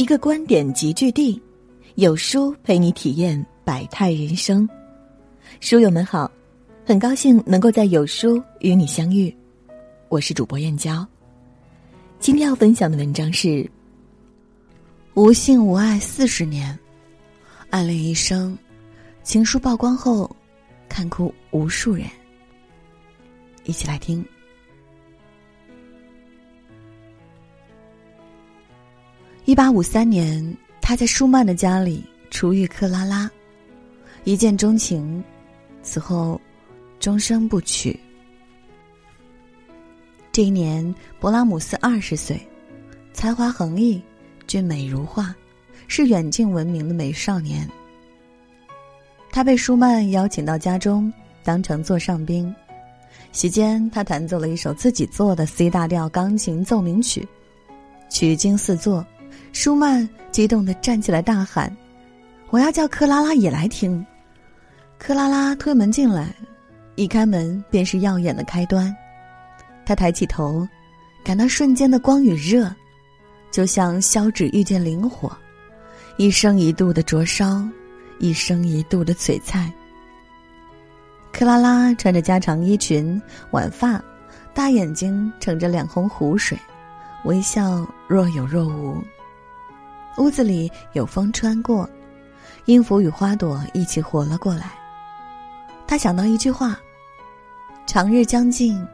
一个观点集聚地，有书陪你体验百态人生。书友们好，很高兴能够在有书与你相遇，我是主播燕娇。今天要分享的文章是《无性无爱四十年，暗恋一生》，情书曝光后，看哭无数人。一起来听。一八五三年，他在舒曼的家里初遇克拉拉，一见钟情，此后终生不娶。这一年，勃拉姆斯二十岁，才华横溢，俊美如画，是远近闻名的美少年。他被舒曼邀请到家中，当成座上宾。席间，他弹奏了一首自己做的 C 大调钢琴奏鸣曲，曲经四作。舒曼激动的站起来大喊：“我要叫克拉拉也来听。”克拉拉推门进来，一开门便是耀眼的开端。他抬起头，感到瞬间的光与热，就像烧纸遇见灵火，一生一度的灼烧，一生一度的璀璨。克拉拉穿着加长衣裙，挽发，大眼睛盛着两泓湖水，微笑若有若无。屋子里有风穿过，音符与花朵一起活了过来。他想到一句话：“长日将近，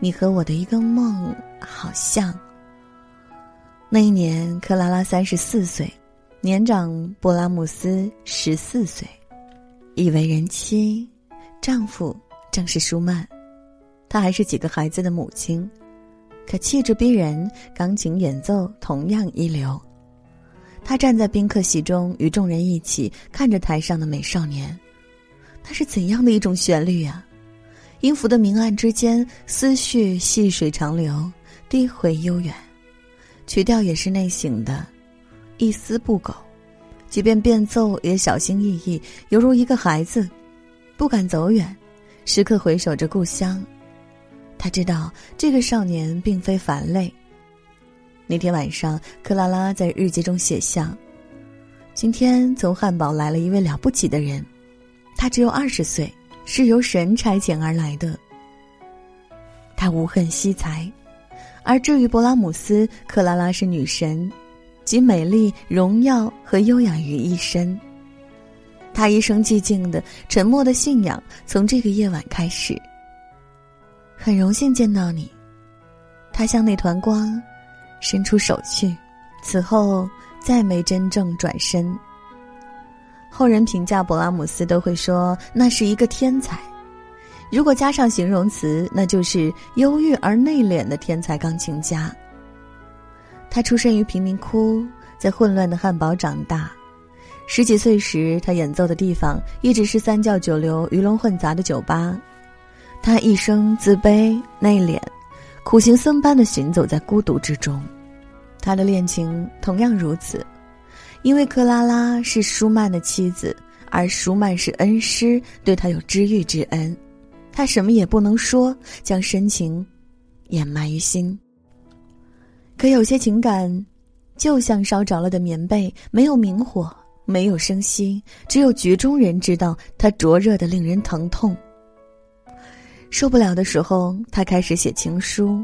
你和我的一个梦好像。”那一年，克拉拉三十四岁，年长勃拉姆斯十四岁，已为人妻，丈夫正是舒曼，她还是几个孩子的母亲，可气质逼人，钢琴演奏同样一流。他站在宾客席中，与众人一起看着台上的美少年，那是怎样的一种旋律啊！音符的明暗之间，思绪细水长流，低回悠远；曲调也是内省的，一丝不苟。即便变奏，也小心翼翼，犹如一个孩子，不敢走远，时刻回首着故乡。他知道这个少年并非凡类。那天晚上，克拉拉在日记中写下：“今天从汉堡来了一位了不起的人，他只有二十岁，是由神差遣而来的。他无恨惜才，而至于勃拉姆斯，克拉拉是女神，集美丽、荣耀和优雅于一身。他一生寂静的、沉默的信仰，从这个夜晚开始。很荣幸见到你。”他像那团光。伸出手去，此后再没真正转身。后人评价勃拉姆斯都会说那是一个天才，如果加上形容词，那就是忧郁而内敛的天才钢琴家。他出生于贫民窟，在混乱的汉堡长大。十几岁时，他演奏的地方一直是三教九流、鱼龙混杂的酒吧。他一生自卑内敛。苦行僧般的行走在孤独之中，他的恋情同样如此，因为克拉拉是舒曼的妻子，而舒曼是恩师，对他有知遇之恩，他什么也不能说，将深情掩埋于心。可有些情感，就像烧着了的棉被，没有明火，没有声息，只有局中人知道它灼热的令人疼痛。受不了的时候，他开始写情书。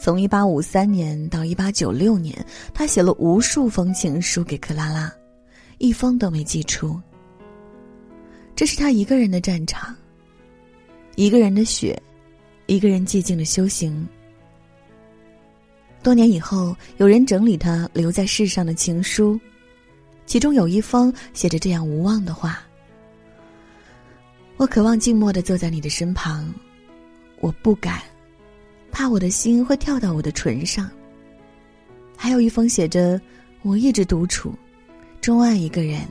从一八五三年到一八九六年，他写了无数封情书给克拉拉，一封都没寄出。这是他一个人的战场，一个人的血，一个人寂静的修行。多年以后，有人整理他留在世上的情书，其中有一封写着这样无望的话。我渴望静默的坐在你的身旁，我不敢，怕我的心会跳到我的唇上。还有一封写着：“我一直独处，钟爱一个人。”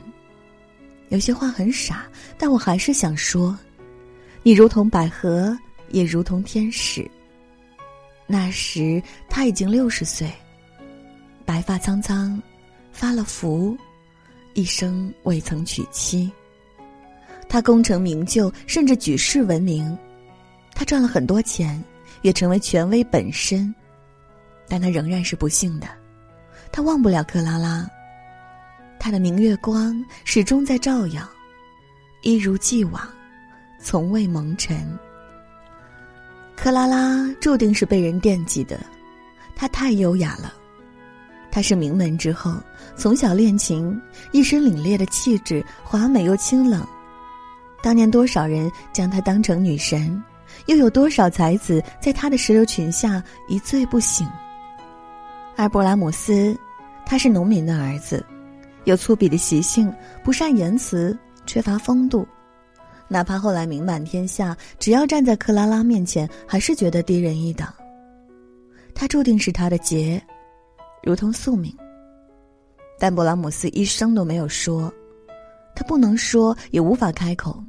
有些话很傻，但我还是想说：你如同百合，也如同天使。那时他已经六十岁，白发苍苍，发了福，一生未曾娶妻。他功成名就，甚至举世闻名。他赚了很多钱，也成为权威本身。但他仍然是不幸的，他忘不了克拉拉。他的明月光始终在照耀，一如既往，从未蒙尘。克拉拉注定是被人惦记的，她太优雅了。她是名门之后，从小练琴，一身凛冽的气质，华美又清冷。当年多少人将她当成女神，又有多少才子在她的石榴裙下一醉不醒。而勃拉姆斯，他是农民的儿子，有粗鄙的习性，不善言辞，缺乏风度。哪怕后来名满天下，只要站在克拉拉面前，还是觉得低人一等。他注定是他的劫。如同宿命，但勃拉姆斯一生都没有说，他不能说，也无法开口。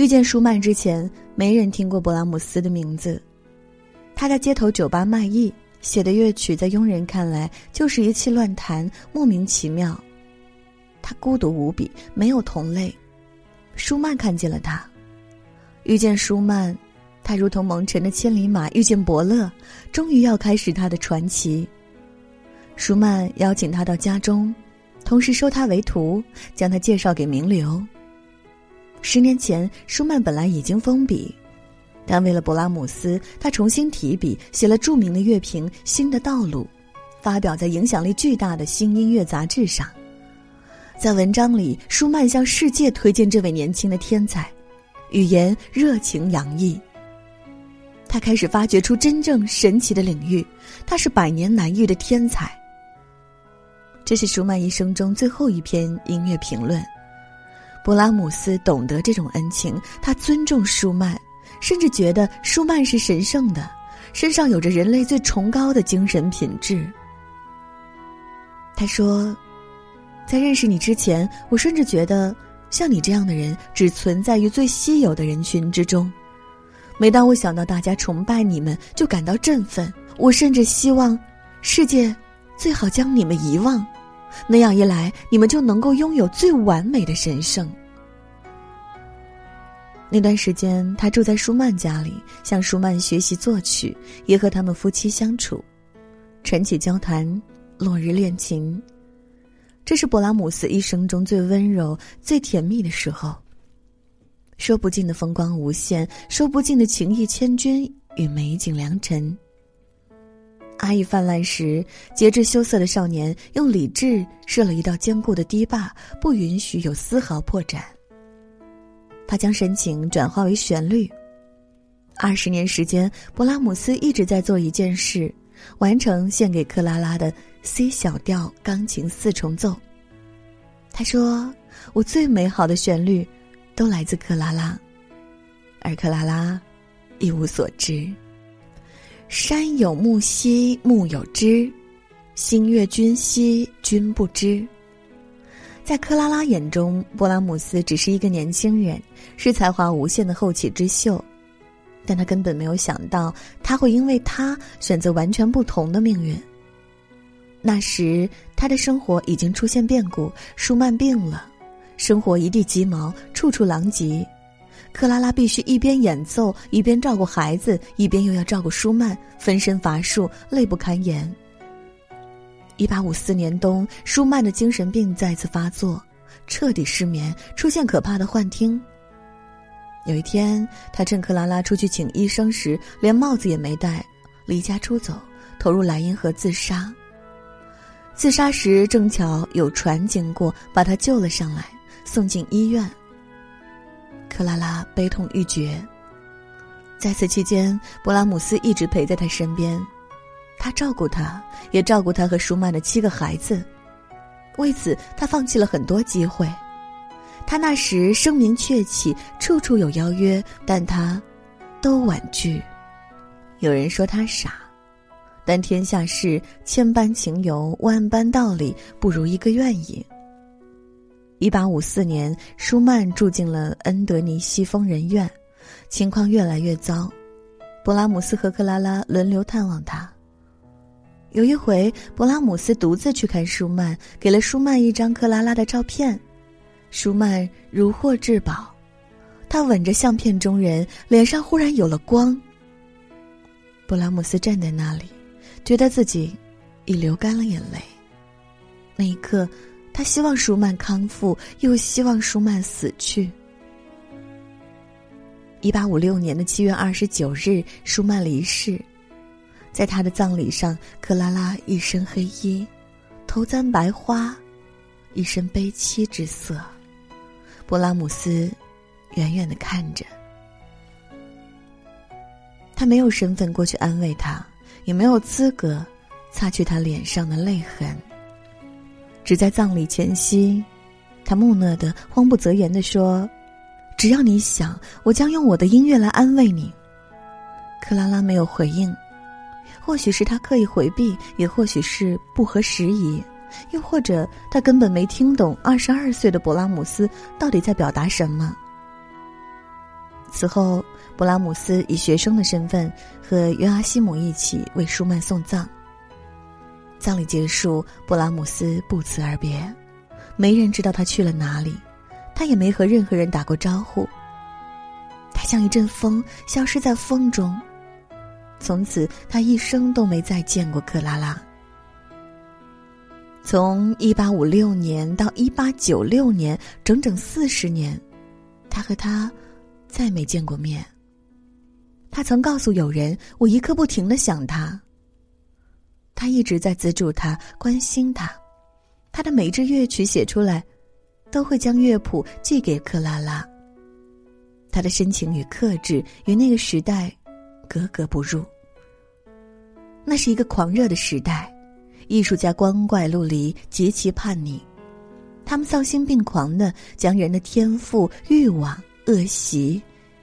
遇见舒曼之前，没人听过勃拉姆斯的名字。他在街头酒吧卖艺，写的乐曲在庸人看来就是一气乱弹，莫名其妙。他孤独无比，没有同类。舒曼看见了他，遇见舒曼，他如同蒙尘的千里马遇见伯乐，终于要开始他的传奇。舒曼邀请他到家中，同时收他为徒，将他介绍给名流。十年前，舒曼本来已经封笔，但为了勃拉姆斯，他重新提笔写了著名的乐评《新的道路》，发表在影响力巨大的新音乐杂志上。在文章里，舒曼向世界推荐这位年轻的天才，语言热情洋溢。他开始发掘出真正神奇的领域，他是百年难遇的天才。这是舒曼一生中最后一篇音乐评论。勃拉姆斯懂得这种恩情，他尊重舒曼，甚至觉得舒曼是神圣的，身上有着人类最崇高的精神品质。他说：“在认识你之前，我甚至觉得像你这样的人只存在于最稀有的人群之中。每当我想到大家崇拜你们，就感到振奋。我甚至希望世界最好将你们遗忘。”那样一来，你们就能够拥有最完美的神圣。那段时间，他住在舒曼家里，向舒曼学习作曲，也和他们夫妻相处，晨起交谈，落日恋情。这是勃拉姆斯一生中最温柔、最甜蜜的时候。说不尽的风光无限，说不尽的情意千钧与美景良辰。爱意泛滥时，节制羞涩的少年用理智设了一道坚固的堤坝，不允许有丝毫破绽。他将深情转化为旋律。二十年时间，勃拉姆斯一直在做一件事，完成献给克拉拉的 C 小调钢琴四重奏。他说：“我最美好的旋律，都来自克拉拉，而克拉拉一无所知。”山有木兮木有枝，星月君兮君不知。在克拉拉眼中，勃拉姆斯只是一个年轻人，是才华无限的后起之秀，但他根本没有想到，他会因为他选择完全不同的命运。那时，他的生活已经出现变故，舒曼病了，生活一地鸡毛，处处狼藉。克拉拉必须一边演奏，一边照顾孩子，一边又要照顾舒曼，分身乏术，累不堪言。一八五四年冬，舒曼的精神病再次发作，彻底失眠，出现可怕的幻听。有一天，他趁克拉拉出去请医生时，连帽子也没戴，离家出走，投入莱茵河自杀。自杀时正巧有船经过，把他救了上来，送进医院。克拉拉悲痛欲绝。在此期间，勃拉姆斯一直陪在他身边，他照顾他，也照顾他和舒曼的七个孩子。为此，他放弃了很多机会。他那时声名鹊起，处处有邀约，但他都婉拒。有人说他傻，但天下事千般情由，万般道理，不如一个愿意。一八五四年，舒曼住进了恩德尼西疯人院，情况越来越糟。勃拉姆斯和克拉拉轮流探望他。有一回，勃拉姆斯独自去看舒曼，给了舒曼一张克拉拉的照片。舒曼如获至宝，他吻着相片中人，脸上忽然有了光。勃拉姆斯站在那里，觉得自己已流干了眼泪。那一刻，他希望舒曼康复，又希望舒曼死去。一八五六年的七月二十九日，舒曼离世。在他的葬礼上，克拉拉一身黑衣，头簪白花，一身悲戚之色。勃拉姆斯远远的看着，他没有身份过去安慰他，也没有资格擦去他脸上的泪痕。只在葬礼前夕，他木讷的、慌不择言的说：“只要你想，我将用我的音乐来安慰你。”克拉拉没有回应。或许是他刻意回避，也或许是不合时宜，又或者他根本没听懂二十二岁的勃拉姆斯到底在表达什么。此后，勃拉姆斯以学生的身份和约阿希姆一起为舒曼送葬。葬礼结束，布拉姆斯不辞而别，没人知道他去了哪里，他也没和任何人打过招呼。他像一阵风，消失在风中。从此，他一生都没再见过克拉拉。从一八五六年到一八九六年，整整四十年，他和他再没见过面。他曾告诉友人：“我一刻不停的想他。”他一直在资助他，关心他。他的每一支乐曲写出来，都会将乐谱寄给克拉拉。他的深情与克制与那个时代。格格不入。那是一个狂热的时代，艺术家光怪陆离，极其叛逆，他们丧心病狂的将人的天赋、欲望、恶习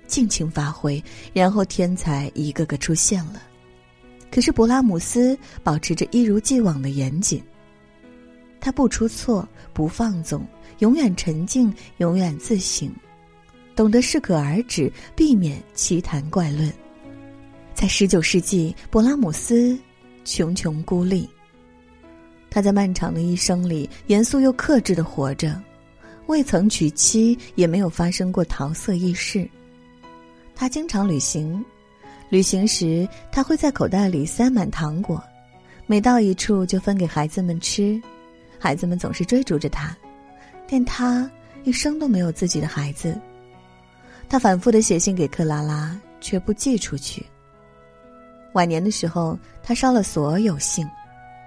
尽情发挥，然后天才一个个出现了。可是勃拉姆斯保持着一如既往的严谨，他不出错，不放纵，永远沉静，永远自省，懂得适可而止，避免奇谈怪论。在十九世纪，勃拉姆斯穷穷孤立。他在漫长的一生里严肃又克制的活着，未曾娶妻，也没有发生过桃色轶事。他经常旅行，旅行时他会在口袋里塞满糖果，每到一处就分给孩子们吃。孩子们总是追逐着他，但他一生都没有自己的孩子。他反复的写信给克拉拉，却不寄出去。晚年的时候，他烧了所有信，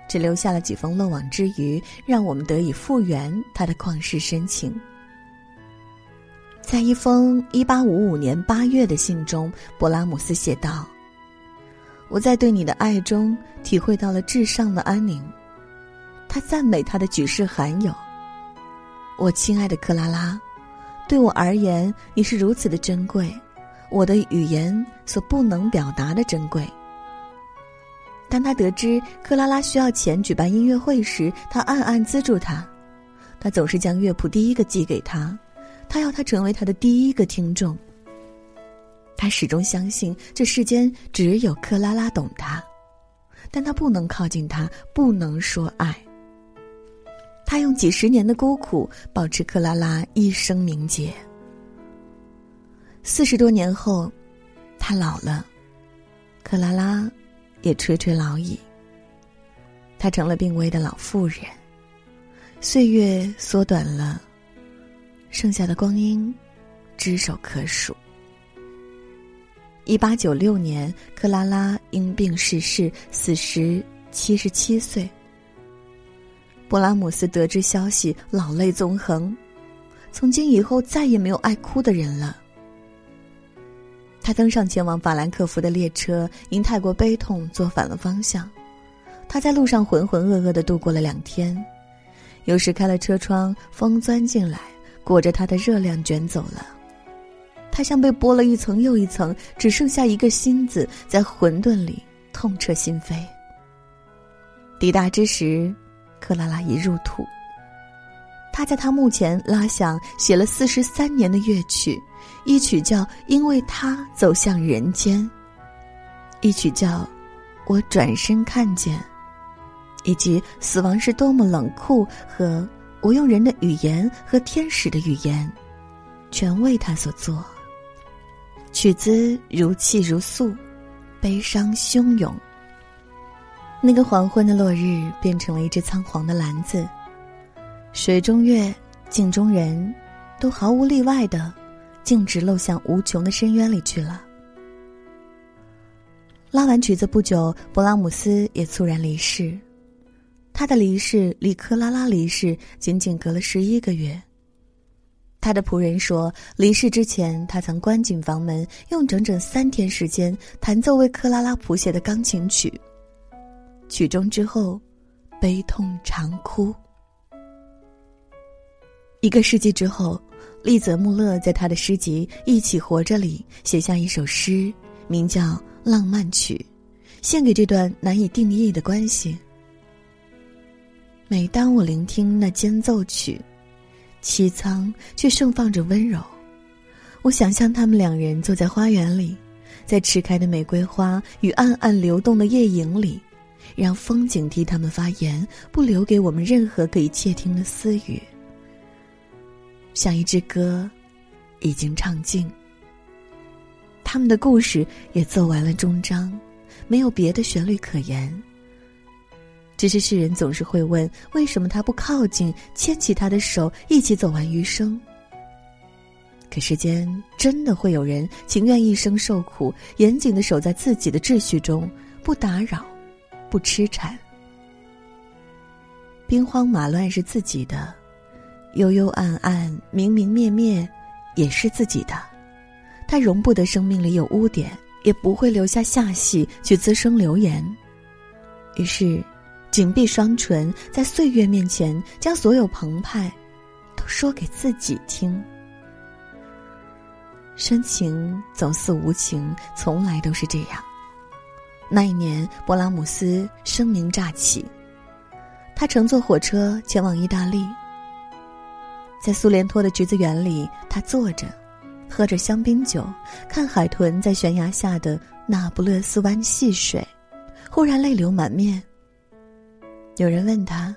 只留下了几封漏网之鱼，让我们得以复原他的旷世深情。在一封1855年8月的信中，勃拉姆斯写道：“我在对你的爱中体会到了至上的安宁。”他赞美他的举世罕有。我亲爱的克拉拉，对我而言，你是如此的珍贵，我的语言所不能表达的珍贵。当他得知克拉拉需要钱举办音乐会时，他暗暗资助他。他总是将乐谱第一个寄给他，他要他成为他的第一个听众。他始终相信这世间只有克拉拉懂他，但他不能靠近他，不能说爱。他用几十年的孤苦保持克拉拉一生名节。四十多年后，他老了，克拉拉。也垂垂老矣。他成了病危的老妇人，岁月缩短了，剩下的光阴，只手可数。一八九六年，克拉拉因病逝世，死时七十七岁。勃拉姆斯得知消息，老泪纵横，从今以后再也没有爱哭的人了。他登上前往法兰克福的列车，因太过悲痛坐反了方向。他在路上浑浑噩噩的度过了两天，有时开了车窗，风钻进来，裹着他的热量卷走了。他像被剥了一层又一层，只剩下一个心子在混沌里痛彻心扉。抵达之时，克拉拉已入土。他在他墓前拉响写了四十三年的乐曲。一曲叫《因为他走向人间》，一曲叫《我转身看见》，以及死亡是多么冷酷和我用人的语言和天使的语言，全为他所作。曲子如泣如诉，悲伤汹涌。那个黄昏的落日变成了一只苍黄的篮子，水中月、镜中人，都毫无例外的，径直漏向无穷的深渊里去了。拉完曲子不久，勃拉姆斯也猝然离世。他的离世离克拉拉离世仅仅隔了十一个月。他的仆人说，离世之前，他曾关紧房门，用整整三天时间弹奏为克拉拉谱写的钢琴曲。曲终之后，悲痛长哭。一个世纪之后，利泽穆勒在他的诗集《一起活着》里写下一首诗，名叫《浪漫曲》，献给这段难以定义的关系。每当我聆听那间奏曲。凄苍却盛放着温柔，我想象他们两人坐在花园里，在迟开的玫瑰花与暗暗流动的夜影里，让风景替他们发言，不留给我们任何可以窃听的私语。像一支歌，已经唱尽。他们的故事也奏完了终章，没有别的旋律可言。只是世人总是会问：为什么他不靠近，牵起他的手，一起走完余生？可世间真的会有人情愿一生受苦，严谨的守在自己的秩序中，不打扰，不痴缠。兵荒马乱是自己的，幽幽暗暗、明明灭灭，也是自己的。他容不得生命里有污点，也不会留下下戏去滋生流言。于是。紧闭双唇，在岁月面前，将所有澎湃，都说给自己听。深情总似无情，从来都是这样。那一年，勃拉姆斯声名乍起，他乘坐火车前往意大利，在苏联托的橘子园里，他坐着，喝着香槟酒，看海豚在悬崖下的那不勒斯湾戏水，忽然泪流满面。有人问他：“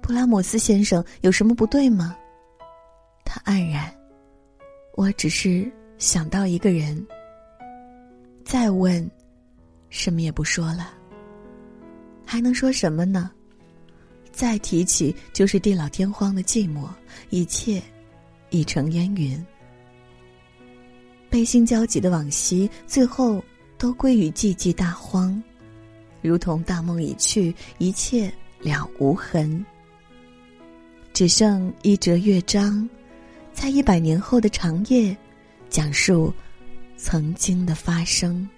布拉姆斯先生有什么不对吗？”他黯然：“我只是想到一个人。”再问，什么也不说了。还能说什么呢？再提起就是地老天荒的寂寞，一切已成烟云。悲心交集的往昔，最后都归于寂寂大荒。如同大梦已去，一切了无痕，只剩一折乐章，在一百年后的长夜，讲述曾经的发生。